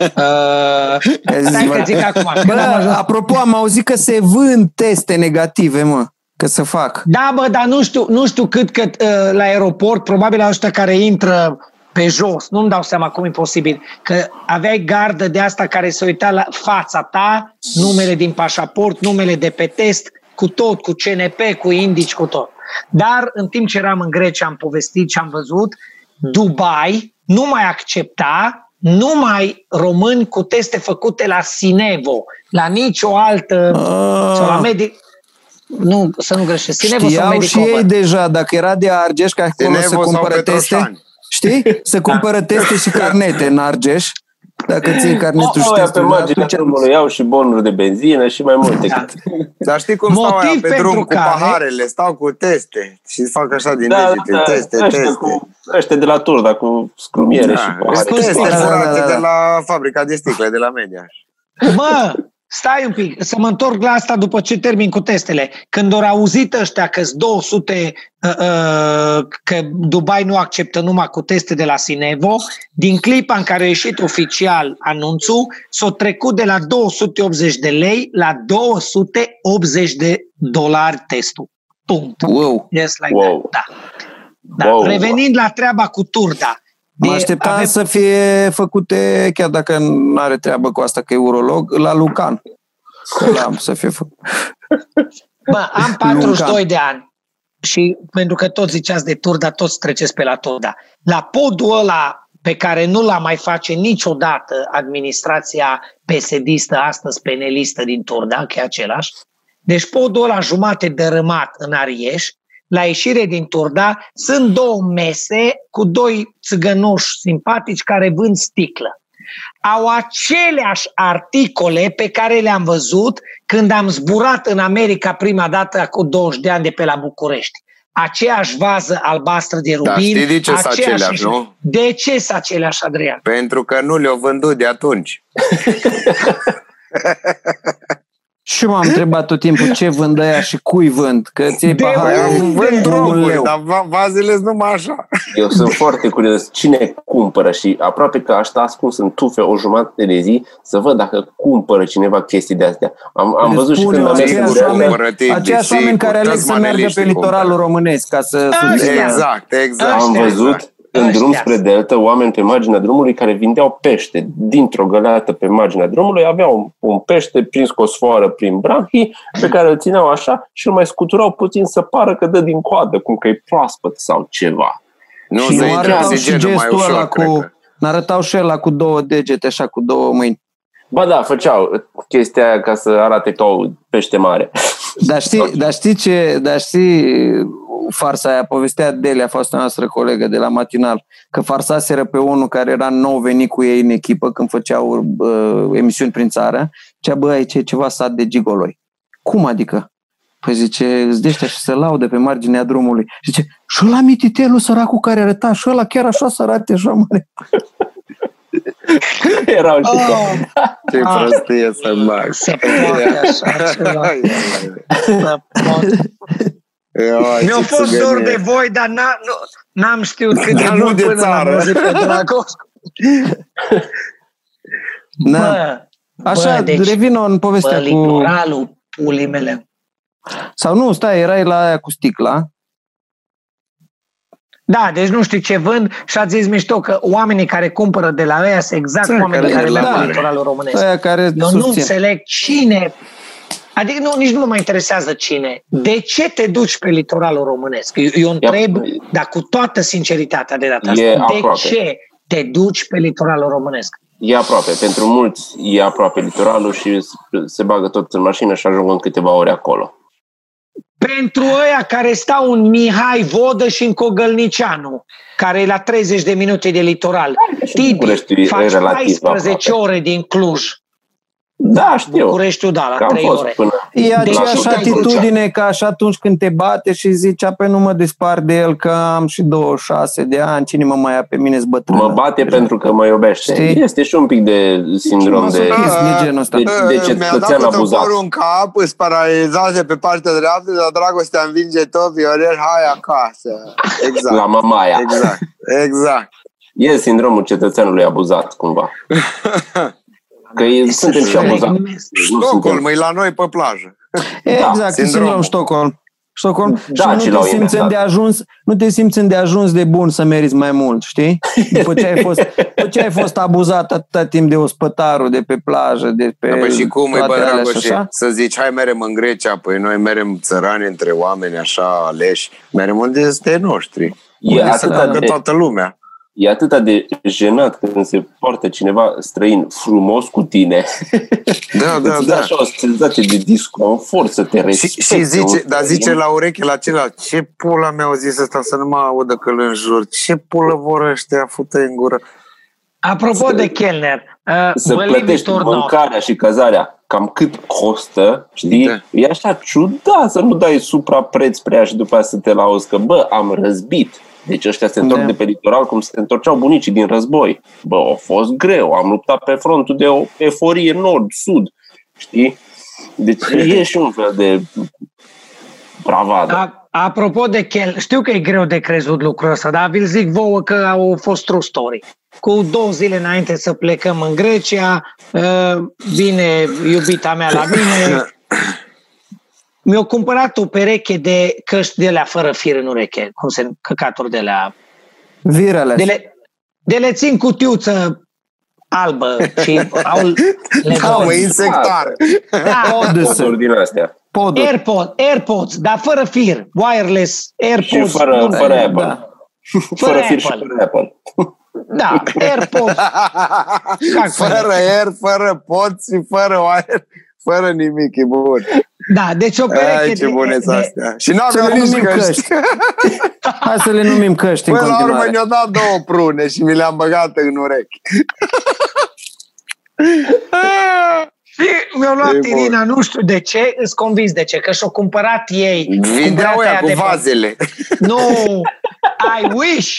S2: Uh, stai că zic acum. Când am
S1: Bă,
S2: ajuns...
S1: apropo, am auzit că se vând teste negative, mă, că să fac.
S2: Da, bă, dar nu știu, nu știu cât că uh, la aeroport, probabil la ăștia care intră pe jos, nu-mi dau seama cum e posibil, că aveai gardă de asta care se uita la fața ta, numele din pașaport, numele de pe test, cu tot, cu CNP, cu indici, cu tot. Dar în timp ce eram în Grecia, am povestit și am văzut, Dubai nu mai accepta numai români cu teste făcute la Sinevo, la nicio altă,
S1: Ah.
S2: sau la medic, nu, să nu greșesc, Sinevo sau
S1: Știau și
S2: Medicover.
S1: ei deja, dacă era de Argeș, că acolo
S3: Sinevo
S1: se
S3: sau
S1: cumpără teste,
S3: Petroșani.
S1: știi? Se cumpără teste și carnete în Argeș. Dacă ții carnetul și
S4: Au aia pe
S1: testul,
S4: marginea
S1: atunci
S4: drumului iau și bonuri de benzină și mai multe.
S2: Da.
S3: Dar știi cum stau
S2: Motiv
S3: aia pe
S2: pentru
S3: drum cu
S2: care-
S3: paharele, stau cu teste și fac așa din
S4: Da,
S3: degete,
S4: da,
S3: teste,
S4: ăștia,
S3: teste.
S4: cu, ăștia de la Turda cu scrumiere și
S3: Da,
S4: pahare.
S3: teste
S2: Da, da,
S1: da,
S3: furate
S1: da, da.
S3: de la fabrica de sticle de la Media.
S2: Mă, stai un pic, să mă întorc la asta după ce termin cu testele. Când au auzit ăștia că 200, uh, uh, că Dubai nu acceptă numai cu teste de la Sinevo, din clipa în care a ieșit oficial anunțul, s-a trecut de la 280 de lei la 280 de dolari testul. Punct.
S1: Wow.
S2: Yes, like
S4: Wow.
S2: that. Da. Da.
S4: Wow.
S2: Revenind la treaba cu Turda.
S1: Mă
S2: E-
S1: așteptam
S2: avem-
S1: să fie făcute, chiar dacă nu are treabă cu asta că e urolog, la Lucan. La, să fie făcut.
S2: Bă, am 42 de ani și pentru că toți ziceați de Turda, toți treceți pe la Turda. La podul ăla pe care nu l-a mai face niciodată administrația PSD-istă, astăzi penelistă din Turda, că e același. Deci podul ăla jumate dărâmat în Arieș, la ieșire din Turda, sunt două mese cu doi țigănoși simpatici care vând sticlă au aceleași articole pe care le-am văzut când am zburat în America prima dată cu 20 de ani de pe la București. Aceeași vază albastră de
S3: Da,
S2: rubin.
S3: știi de ce sunt
S2: aceeași-
S3: aceleași, nu?
S2: De ce sunt aceleași, Adrian?
S3: Pentru că nu le-au vândut de atunci. [laughs]
S1: Și m-am întrebat tot timpul ce vând ăia și cui vând. Că ți iei
S2: De
S1: pahar
S3: Păi
S2: unde?
S3: am
S1: cu
S3: vând
S1: un
S3: droguri,
S1: leu.
S3: dar va- vazele sunt numai așa.
S4: Eu sunt foarte curios cine cumpără și aproape că aș sta ascuns în tufe o jumătate de zi să văd dacă cumpără cineva chestii de astea. Am, am
S1: Le
S4: văzut și
S1: spun
S4: când
S1: eu,
S4: am mers
S1: aceiași
S4: cu
S3: Cumpără
S1: oameni-
S3: cumpără tip,
S1: Aceiași
S3: desigur,
S1: oameni care aleg
S3: toți
S1: să meargă pe
S3: maneliștii
S1: litoralul
S3: cumpără.
S1: românesc ca să
S2: Ăștia.
S1: susțină.
S3: Exact, exact.
S4: Am
S2: Ăștia.
S4: văzut în
S2: Ăștia.
S4: drum spre Delta oameni pe marginea drumului care vindeau pește. Dintr-o găleată pe marginea drumului aveau un, un pește prins cu o sfoară prin branhii pe care îl țineau așa și îl mai scuturau puțin să pară că dă din coadă, cum că e proaspăt sau ceva.
S3: Nu
S1: Și
S3: se
S1: nu
S3: intre
S1: arătau și
S3: oxigenul mai
S1: gestul ăla
S3: ușor, cred
S1: cu...
S3: că.
S1: N-arătau și ăla cu două degete, așa, cu două mâini.
S4: Ba da, făceau chestia aia ca să arate ca o pește mare.
S1: Dar știi, [laughs] dar știi ce, dar știi farsa aia, povestea Delia, fosta noastră colegă de la matinal, că farsaseră pe unul care era nou venit cu ei în echipă când făceau uh, emisiuni prin țară, cea bă, aici e ceva sat de gigoloi. Cum adică? Păi zice, îți dește și se laude pe marginea drumului. Și zice, și ăla mititelul săracul care arăta, și ăla chiar așa să arate așa mare. [laughs]
S4: Erau și
S2: Oh,
S3: Ce
S2: Ah.
S3: prostie să bag.
S2: se poate așa ceva. [laughs] Se poate. Mi-a fost dor de voi, dar n-a, nu, n-am știut cât de
S3: Dar nu
S2: mult
S3: de
S2: până
S3: țară.
S2: l-am auzit pe Dragos.
S1: Da.
S2: Bă,
S1: Așa,
S2: bă, deci,
S1: revin în
S2: bă,
S1: povestea cu...
S2: litoralul, pulii mele.
S1: Sau nu, stai, erai la aia cu sticla.
S2: Da, deci nu știu ce vând și ați zis mișto că oamenii care cumpără de la ăia sunt exact
S3: Sunt
S2: oamenii
S3: care
S2: care
S3: merg
S2: merg
S3: la
S2: pe
S3: mare.
S2: litoralul românesc.
S1: Aia care
S2: Eu nu
S1: susțin.
S2: înțeleg cine... Adică nu, nici nu mă interesează cine. De ce te duci pe litoralul românesc? Eu, eu întreb, dar cu toată sinceritatea de data asta,
S4: E
S2: de
S4: aproape.
S2: ce te duci pe litoralul românesc?
S4: E aproape. Pentru mulți e aproape litoralul și se bagă tot în mașină și ajung în câteva ore acolo.
S2: Pentru ăia care stau în Mihai Vodă și în Cogălnicianu, care e la 30 de minute de litoral. Titi,
S4: București e
S2: faci
S4: relativ
S2: 14
S4: aproape.
S2: ore din Cluj.
S4: Da, știu.
S2: Bucureștiul, da,
S4: Că
S2: la
S4: am
S2: 3
S4: fost
S2: ore.
S4: până...
S1: E
S2: Deci
S1: aceeași
S2: tu te-ai
S1: atitudine ca și atunci când te bate și zicea pe nu mă despart de el că am și 26 de ani, cine mă mai ia pe mine bătrân.
S4: Mă bate pentru că mă iubește.
S1: Știi?
S4: Este și un pic de sindrom de...
S1: Masochism de genul ăsta.
S4: de- de
S3: Mi-a
S4: cetățean
S3: dat
S4: abuzat.
S3: tăporul în cap, îți paralizase pe partea dreaptă, dar dragostea învinge tot, Viorel, hai acasă. Exact.
S4: La mamaia.
S3: Exact. Exact.
S4: E sindromul cetățeanului abuzat, cumva. [laughs] Că e, suntem și abuzați. Nu
S3: Stockholm,
S4: suntem-
S3: e la noi pe plajă.
S1: Exact,
S3: Da,
S1: da,
S3: sindromul.
S1: sindrom Stockholm. Stockholm.
S4: Da,
S1: și
S4: și
S1: nu
S4: l-au
S1: te, simți
S4: inventat.
S1: îndeajuns, nu te simți îndeajuns de bun să meriți mai mult, știi? [laughs] După ce ai fost, după ce ai fost abuzat atâta timp de ospătarul, de pe plajă, de pe
S3: Da, păi și cum e,
S1: toate
S3: bă,
S1: alea și
S3: Dragoșe,
S1: așa?
S3: să zici, hai merem în Grecia, păi noi merem țărani între oameni așa aleși, merem unde este noștri.
S4: E
S3: Unde să
S4: atâta
S3: meargă
S4: de-
S3: toată lumea.
S4: E atât de jenat când se poartă cineva străin frumos cu tine.
S3: Da, [laughs] da,
S4: Îți dă
S3: da.
S4: așa o senzație de disconfort să te
S3: Și,
S4: respecte.
S3: și zice,
S4: un
S3: dar zice
S4: străin.
S3: la ureche la celălalt, ce pula mi-au zis ăsta să nu mă audă că îl înjur, ce pulă vor ăștia, fută în gură.
S2: Apropo
S4: Să-
S2: de Kellner, uh,
S4: să
S2: believe it
S4: plătești
S2: or not,
S4: mâncarea și cazarea cam cât costă, știi?
S3: Da.
S4: E așa ciudat să nu dai suprapreț prea și după aia să te lauzi că, bă, am răzbit. Deci ăștia se întorc
S1: Da.
S4: de pe litoral cum se întorceau bunicii din război. Bă, a fost greu, am luptat pe frontul de o eforie nord-sud, știi? Deci [laughs] e și un fel de bravadă.
S2: A, apropo de Kel, știu că e greu de crezut lucrul ăsta, dar vi-l zic vouă că au fost true story. Cu două zile înainte să plecăm în Grecia, uh, vine iubita mea la mine, [laughs] mi-a cumpărat o pereche de căști de alea fără fir în ureche, cum se căcaturi de alea.
S1: Virele.
S2: De le, de le țin cutiuță albă și au [laughs] le
S3: Da, [laughs]
S2: dau.
S3: mă, insectar.
S2: Da,
S4: Poduri din astea.
S1: Poduri.
S2: AirPods, AirPods, dar fără fir, wireless,
S4: Și
S2: AirPods.
S4: fără,
S2: nu-
S4: fără Apple.
S1: Da.
S4: Fără
S2: Fără
S4: fir și
S2: Apple.
S4: fără Apple.
S2: Da, AirPods. Cac [laughs]
S3: fără aer, fără pot și fără aer, fără nimic, e bun.
S2: Da, deci o pereche
S3: Ai, ce
S2: de,
S3: bune
S2: de,
S3: astea. Și nu
S1: Să
S3: aveau
S1: le
S3: nici
S1: numim
S3: căști.
S1: căști. [laughs] Hai să le numim căști în
S3: Până la urmă
S1: continuare.
S3: ne-au dat două prune și mi le-am băgat în urechi. [laughs]
S2: Și mi-a luat
S3: E bun.
S2: Irina, nu știu de ce, îți convins de ce, că și-o cumpărat ei.
S3: Vindeau
S2: cumpărat
S3: ăia
S2: aia
S3: cu
S2: de pe-
S3: vazele.
S2: Nu, I wish.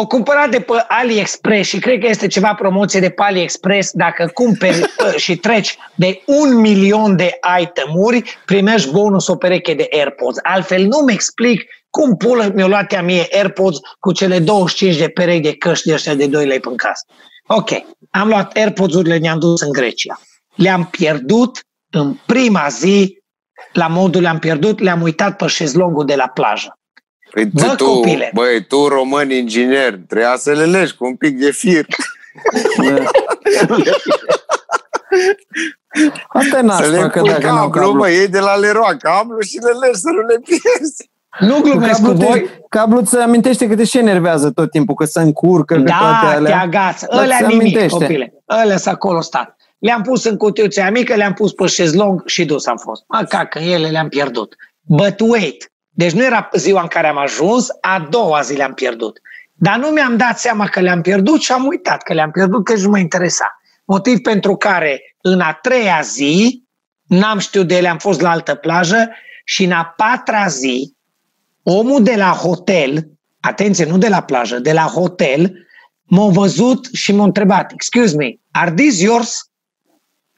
S2: O cumpărat de pe AliExpress și cred că este ceva promoție de pe AliExpress. Dacă cumperi [laughs] uh, și treci de un milion de itemuri, primești bonus o pereche de AirPods. Altfel nu-mi explic cum pulă mi-a luat ea mie AirPods cu cele 25 de perechi de căști de ăștia de 2 lei pe casă. Ok, am luat AirPods-urile, ne-am dus în Grecia. Le-am pierdut în prima zi, la modul le-am pierdut, le-am uitat pe șezlongul de la plajă.
S3: Păi
S2: Bă,
S3: tu,
S2: copile.
S3: băi, tu român inginer, trebuia să le legi cu un pic de fir.
S1: Asta e
S3: Să
S1: nașpa,
S3: le
S1: că
S3: pui
S1: dacă n-au
S3: cablu,
S1: cablu.
S3: bă, iei de la Leroy cablu și le legi să nu le pierzi.
S2: Nu
S1: Cu
S2: glumesc cu
S1: cablu,
S2: voi,
S1: te, cablu ți amintește că te și enervează tot timpul, că se încurcă, că toate
S2: Da, te
S1: alea.
S2: agață.
S1: Dar
S2: Ălea
S1: ți
S2: nimic,
S1: amintește.
S2: copile. Ălea s acolo stat. Le-am pus în cutiuța aia mică, le-am pus pe șezlong și dus am fost. Mă, cacă, ele le-am pierdut. But wait, deci nu era ziua în care am ajuns, a doua zi le-am pierdut. Dar nu mi-am dat seama că le-am pierdut și am uitat că le-am pierdut, că nu mă interesa. Motiv pentru care în a treia zi n-am știut de ele, am fost la altă plajă și în a patra zi omul de la hotel, atenție, nu de la plajă, de la hotel, m-a văzut și m-a întrebat, excuse me, are these yours?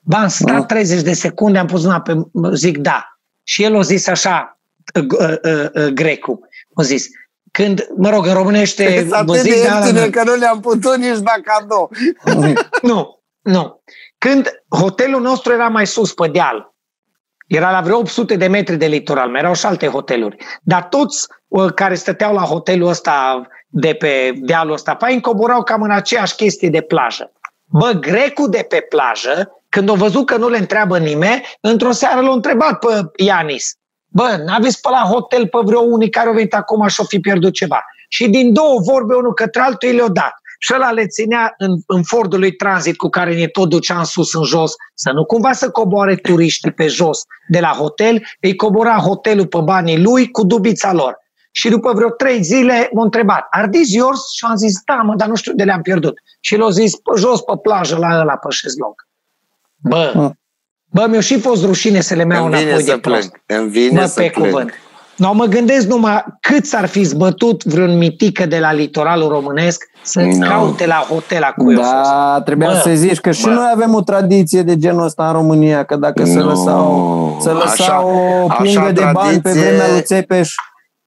S2: V-am stat
S1: Ah.
S2: 30 de secunde, am pus mâna pe, zic da. Și el a zis așa, uh, uh, uh, uh, grecul, a zis, când, mă rog, în românește,
S3: Sunt
S2: vă
S3: atât de
S2: zic, da, da,
S3: ieftine
S2: da.
S3: că nu le-am putut nici da cadou.
S2: Nu, nu. Când hotelul nostru era mai sus pe deal, era la vreo 800 de metri de litoral, mai erau și alte hoteluri. Dar toți uh, care stăteau la hotelul ăsta de pe dealul ăsta fain coborau cam în aceeași chestie de plajă. Bă, grecul de pe plajă, când a văzut că nu le întreabă nimeni, într-o seară l-a întrebat pe Ianis. Bă, n-aveți pe la hotel pe vreo unii care au venit acum și au fi pierdut ceva. Și din două vorbe unul către altul, i le-au dat. și ăla le ținea în, în Fordul lui Transit cu care ne tot duceam sus în jos, să nu cumva să coboare turiștii pe jos de la hotel, îi cobora hotelul pe banii lui cu dubița lor. Și după vreo trei zile m-a întrebat, are these yours? Și am zis, da, mă, dar nu știu de le-am pierdut. Și l-a zis, pe jos pe plajă la ăla pe șezlong. Bă,
S1: Mm.
S2: Bă, mi-a și fost rușine să le iau
S3: Îmi vine
S2: înapoi
S3: să
S2: de prost.
S3: plâng. Îmi vine
S2: Mă,
S3: să
S2: pe
S3: plâng.
S2: cuvânt. No, mă gândesc numai cât s-ar fi zbătut vreun mitică de la litoralul românesc să-ți
S3: No.
S2: caute la hotel acum eu fost.
S1: Da, trebuia
S2: Bă,
S1: să zici că și
S3: bă.
S1: noi avem o tradiție de genul ăsta în România, că dacă se
S3: Nu.
S1: lăsau, se lăsau
S3: Așa-
S1: o
S3: așa
S1: plungă de bani pe
S3: tradiție-
S1: vremea lui Țepeș,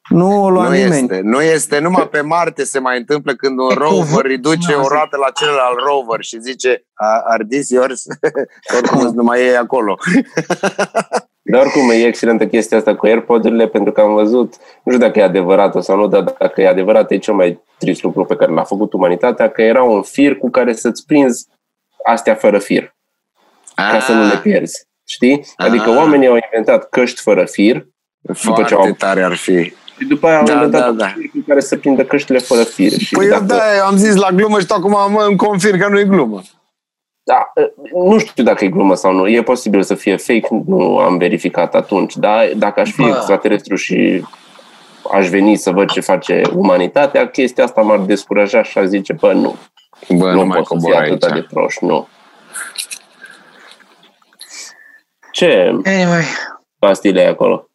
S1: nu o lua
S3: Nu
S1: nimeni.
S3: este, nu este. Numai pe Marte se mai întâmplă când un
S2: Pe
S3: rover
S2: cuvânt,
S3: îi duce
S2: nu,
S3: o
S2: asta-
S3: roată la celălalt rover și zice "A- are this yours? [laughs] Oricum sunt numai ei acolo. [laughs]
S4: Dar oricum e excelentă chestia asta cu AirPod-urile pentru că am văzut, nu știu dacă e adevărat sau nu, dar dacă e adevărat e cel mai trist lucru pe care l-a făcut umanitatea, că era un fir cu care să-ți prinzi astea fără fir, ca să nu le pierzi. Știi? Adică
S3: Ah.
S4: oamenii au inventat căști fără fir
S3: Foarte
S4: ce au-
S3: tare ar fi.
S4: Și după aia au
S3: Da,
S4: inventat
S3: da,
S4: un
S3: da.
S4: fir cu care să prindă căștile fără fir. Și
S3: Păi eu
S4: dacă-
S3: da, am zis la glumă și tu acum mă îmi confirm că nu e glumă.
S4: Da, nu știu dacă e glumă sau nu. E posibil să fie fake, nu am verificat atunci. Dar dacă aș fi
S2: Bă.
S4: extraterestru și aș veni să văd ce face umanitatea, chestia asta m-ar descuraja și aș zice, bă, nu.
S3: Bă, nu,
S4: nu
S3: mai
S4: pot să
S3: cobor
S4: fie
S3: aici.
S4: atâta de proști, nu. Ce
S2: Anyway,
S4: pastile ai acolo?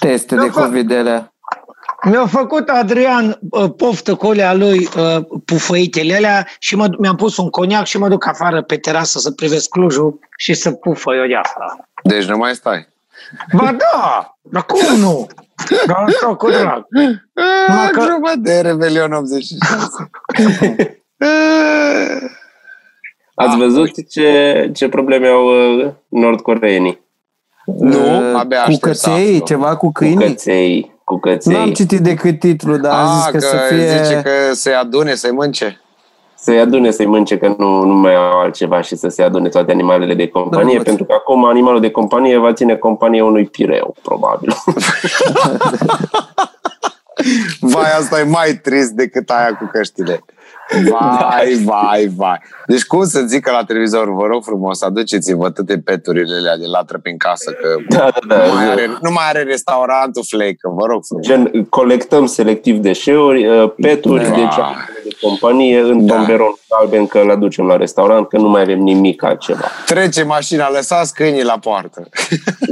S1: Teste de
S2: Eu fac-
S1: COVID alea.
S2: mi-a făcut Adrian uh, poftă cu alea lui uh, pufăitele alea și mă, mi-am pus un coniac și mă duc afară pe terasă să privesc Clujul și să pufă eu de asta.
S3: Deci nu mai stai.
S2: Ba da, dar cum nu? Dar stau cu drag. Numai că-
S3: Glumă de Revelion 86.
S4: Ați
S3: Ah,
S4: văzut ce, ce probleme au uh, nordcoreenii?
S3: Nu,
S1: Uh,
S3: abia
S1: Cu
S3: aștept să
S1: căței,
S3: aflu.
S1: ceva cu
S4: Cu
S1: câinii.
S4: căței. Cu căței.
S1: N-am citit decât titlul, dar am zis
S3: A,
S1: că,
S3: că
S1: să fie...
S3: zice că să-i adune, să-i mânce.
S4: să-i adune, să-i mânce, că nu, nu mai au altceva și să se adune toate animalele de companie,
S1: Da,
S4: pentru că acum animalul de companie va ține companie unui pireu, probabil. [laughs]
S3: Vai, asta e mai trist decât aia cu căștile. Vai, vai, vai. Deci cum să zică la televizor, vă rog frumos, aduceți-vă toate peturile alea de latră prin casă, că
S4: da, da, da.
S3: nu mai are, nu mai are restaurantul Fleică, vă rog frumos.
S4: Gen, colectăm selectiv deșeuri, uh, peturi,
S1: Da.
S4: deci animale de companie, în
S3: Da.
S4: tomberon galben că le aducem la restaurant, că nu mai avem nimic altceva.
S3: Trece mașina, lăsați câinii la poartă.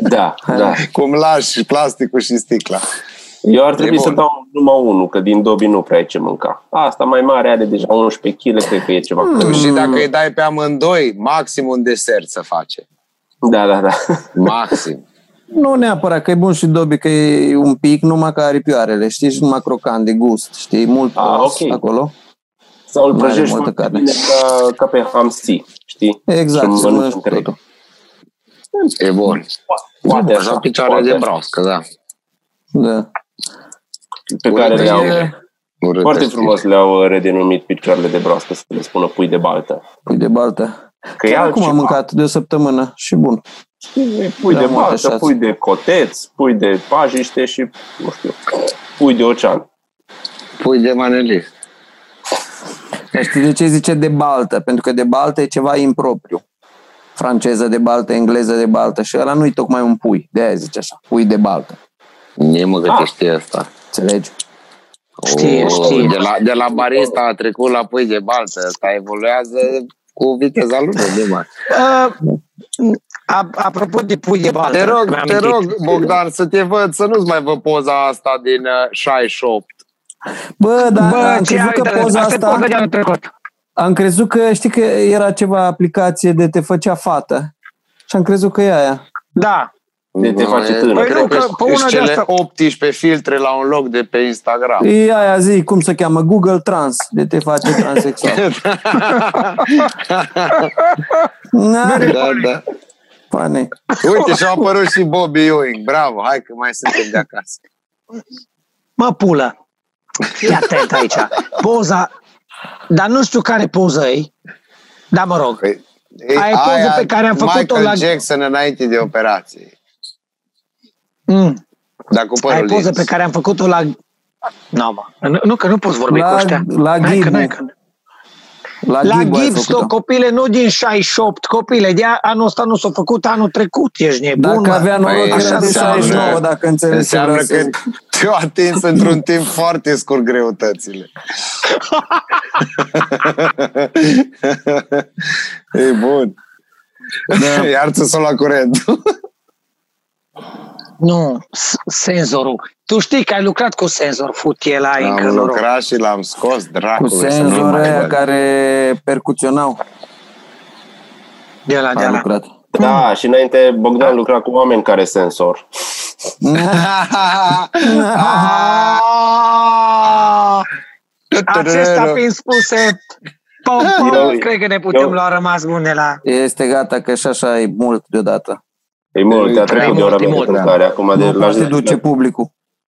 S4: Da, [laughs] da.
S3: Cum lași plasticul și sticla.
S4: Eu ar trebui
S3: E
S4: să
S3: bun.
S4: dau numai unul, că din Dobby nu prea ai ce mânca. Asta mai mare are deja 11 kg, cred că e ceva.
S3: Mm. Și dacă îi dai pe amândoi, maxim un desert să face.
S4: Da, da, da.
S3: Maxim.
S1: Nu neapărat că e bun și Dobby, că e un pic numai ca aripioarele, știi, și numai crocant de gust, știi, mult
S4: Ah,
S1: pros
S4: ok.
S1: acolo.
S4: Sau îl
S1: Mai are
S4: prăjești
S1: multă
S4: foarte
S1: carne.
S4: bine ca, ca pe hamsi, știi?
S1: Exact,
S4: Și
S1: să
S4: mănânci
S1: mănânci
S4: întreg.
S1: totul.
S3: E bun.
S4: Poate
S3: Așa
S4: așa,
S3: picioare
S4: poate
S3: de
S4: așa.
S3: broască, da.
S1: Da.
S4: Pe care
S3: Urât
S4: le-au,
S3: e. Urâtă
S4: foarte
S3: știre.
S4: frumos le-au redenumit picioarele de broască, să le spună pui de baltă.
S1: Pui de baltă.
S4: Că e
S1: Chiar acum am
S4: altceva.
S1: mâncat de o săptămână și bun.
S4: Pui
S1: Da,
S4: de
S1: mă,
S4: baltă,
S1: așa.
S4: pui de coteț, pui de pajiște și, nu știu, pui de ocean.
S3: Pui de manelie.
S1: Dar știi de ce zice de baltă? Pentru că de baltă e ceva impropriu. Franceză de baltă, engleză de baltă și ăla nu-i tocmai un pui. De aia zice așa, pui de baltă.
S3: Nie mă că
S4: Ah.
S3: te știe asta.
S1: Înțelegi?
S2: Știe,
S3: Oh,
S2: știe.
S3: De la, de la barista a trecut la pui de baltă. Asta evoluează cu viteza lunii, de mare.
S2: Uh, a- apropo de pui de baltă.
S3: Te rog,
S2: mi-am
S3: te
S2: amintit.
S3: rog, Bogdan, să te văd, să nu-ți mai văd poza asta din uh, 68.
S1: Bă, dar
S2: Bă,
S1: am
S2: ce
S1: crezut că
S2: ai-
S1: poza
S2: asta e
S1: asta...
S2: poza de anul trecut.
S1: Am crezut că, știi că era ceva aplicație de te făcea fată. Și am crezut că e aia.
S2: Da.
S4: De te face tânăr.
S2: Păi
S3: Cred
S2: nu,
S3: că
S2: că pe una
S3: sunt
S2: de
S3: cele
S2: asta-
S3: 18 filtre la un loc de pe Instagram.
S1: E aia zi, cum se cheamă? Google Trans, de te face transexual. [laughs] Na,
S3: Da, da.
S1: funny.
S3: Uite, și-a apărut și Bobby Ewing. Bravo, hai că mai suntem de acasă.
S2: Mă, pulă. Fii atent aici. Poza, dar nu știu care poză e. Dar mă rog.
S3: Păi, e,
S2: Aia e poza pe care am făcut-o
S3: Michael
S2: la-
S3: Jackson înainte de operație.
S2: Mm.
S3: Dar cu
S2: Ai
S3: părul
S2: poză
S3: lins.
S2: pe care am făcut-o la Nu, mă. Nu, nu, că nu poți vorbi
S1: La-
S2: cu ăștia.
S1: la
S2: Hai că
S1: Ghibu.
S2: n-ai că-
S1: La,
S2: La
S1: Ghibu ai
S2: Gibbs,
S1: făcut-o.
S2: copile, nu din 68, copile, de anul ăsta nu s-a făcut, anul trecut, ești nebun,
S1: Dacă
S2: mă.
S1: avea noroc,
S3: Păi,
S1: era
S2: așa
S1: de
S2: înseamnă.
S1: 69, dacă înțelegi ce
S3: Înseamnă
S1: vreau să
S3: că
S1: zic.
S3: te-au atins într-un timp foarte scurt greutățile. [laughs] e bun. Da. Iar ți s-o la curent.
S2: Nu, s- senzorul. Tu știi că ai lucrat cu senzor, fut el ai încă
S3: Am
S2: noroc.
S3: lucrat și l-am scos,
S1: Cu
S3: dracului. să nu
S1: senzori
S3: mai
S1: aia
S3: văd.
S1: care percuționau.
S2: De la, de
S1: A
S2: la.
S1: lucrat.
S4: Da, și înainte Bogdan lucra cu oameni care sensor.
S2: Ah! [laughs] Acesta fiind spuse, pom, pom,
S4: Eu-
S2: cred că ne putem
S4: eu-
S2: lua rămas bune la...
S1: Este gata, că și așa e mult deodată.
S4: E mult, a trecut de
S2: mult,
S4: ora
S2: e
S4: mea de
S2: mult.
S4: lucrare. Acum de
S1: Nu
S4: la
S1: poate duce publicul.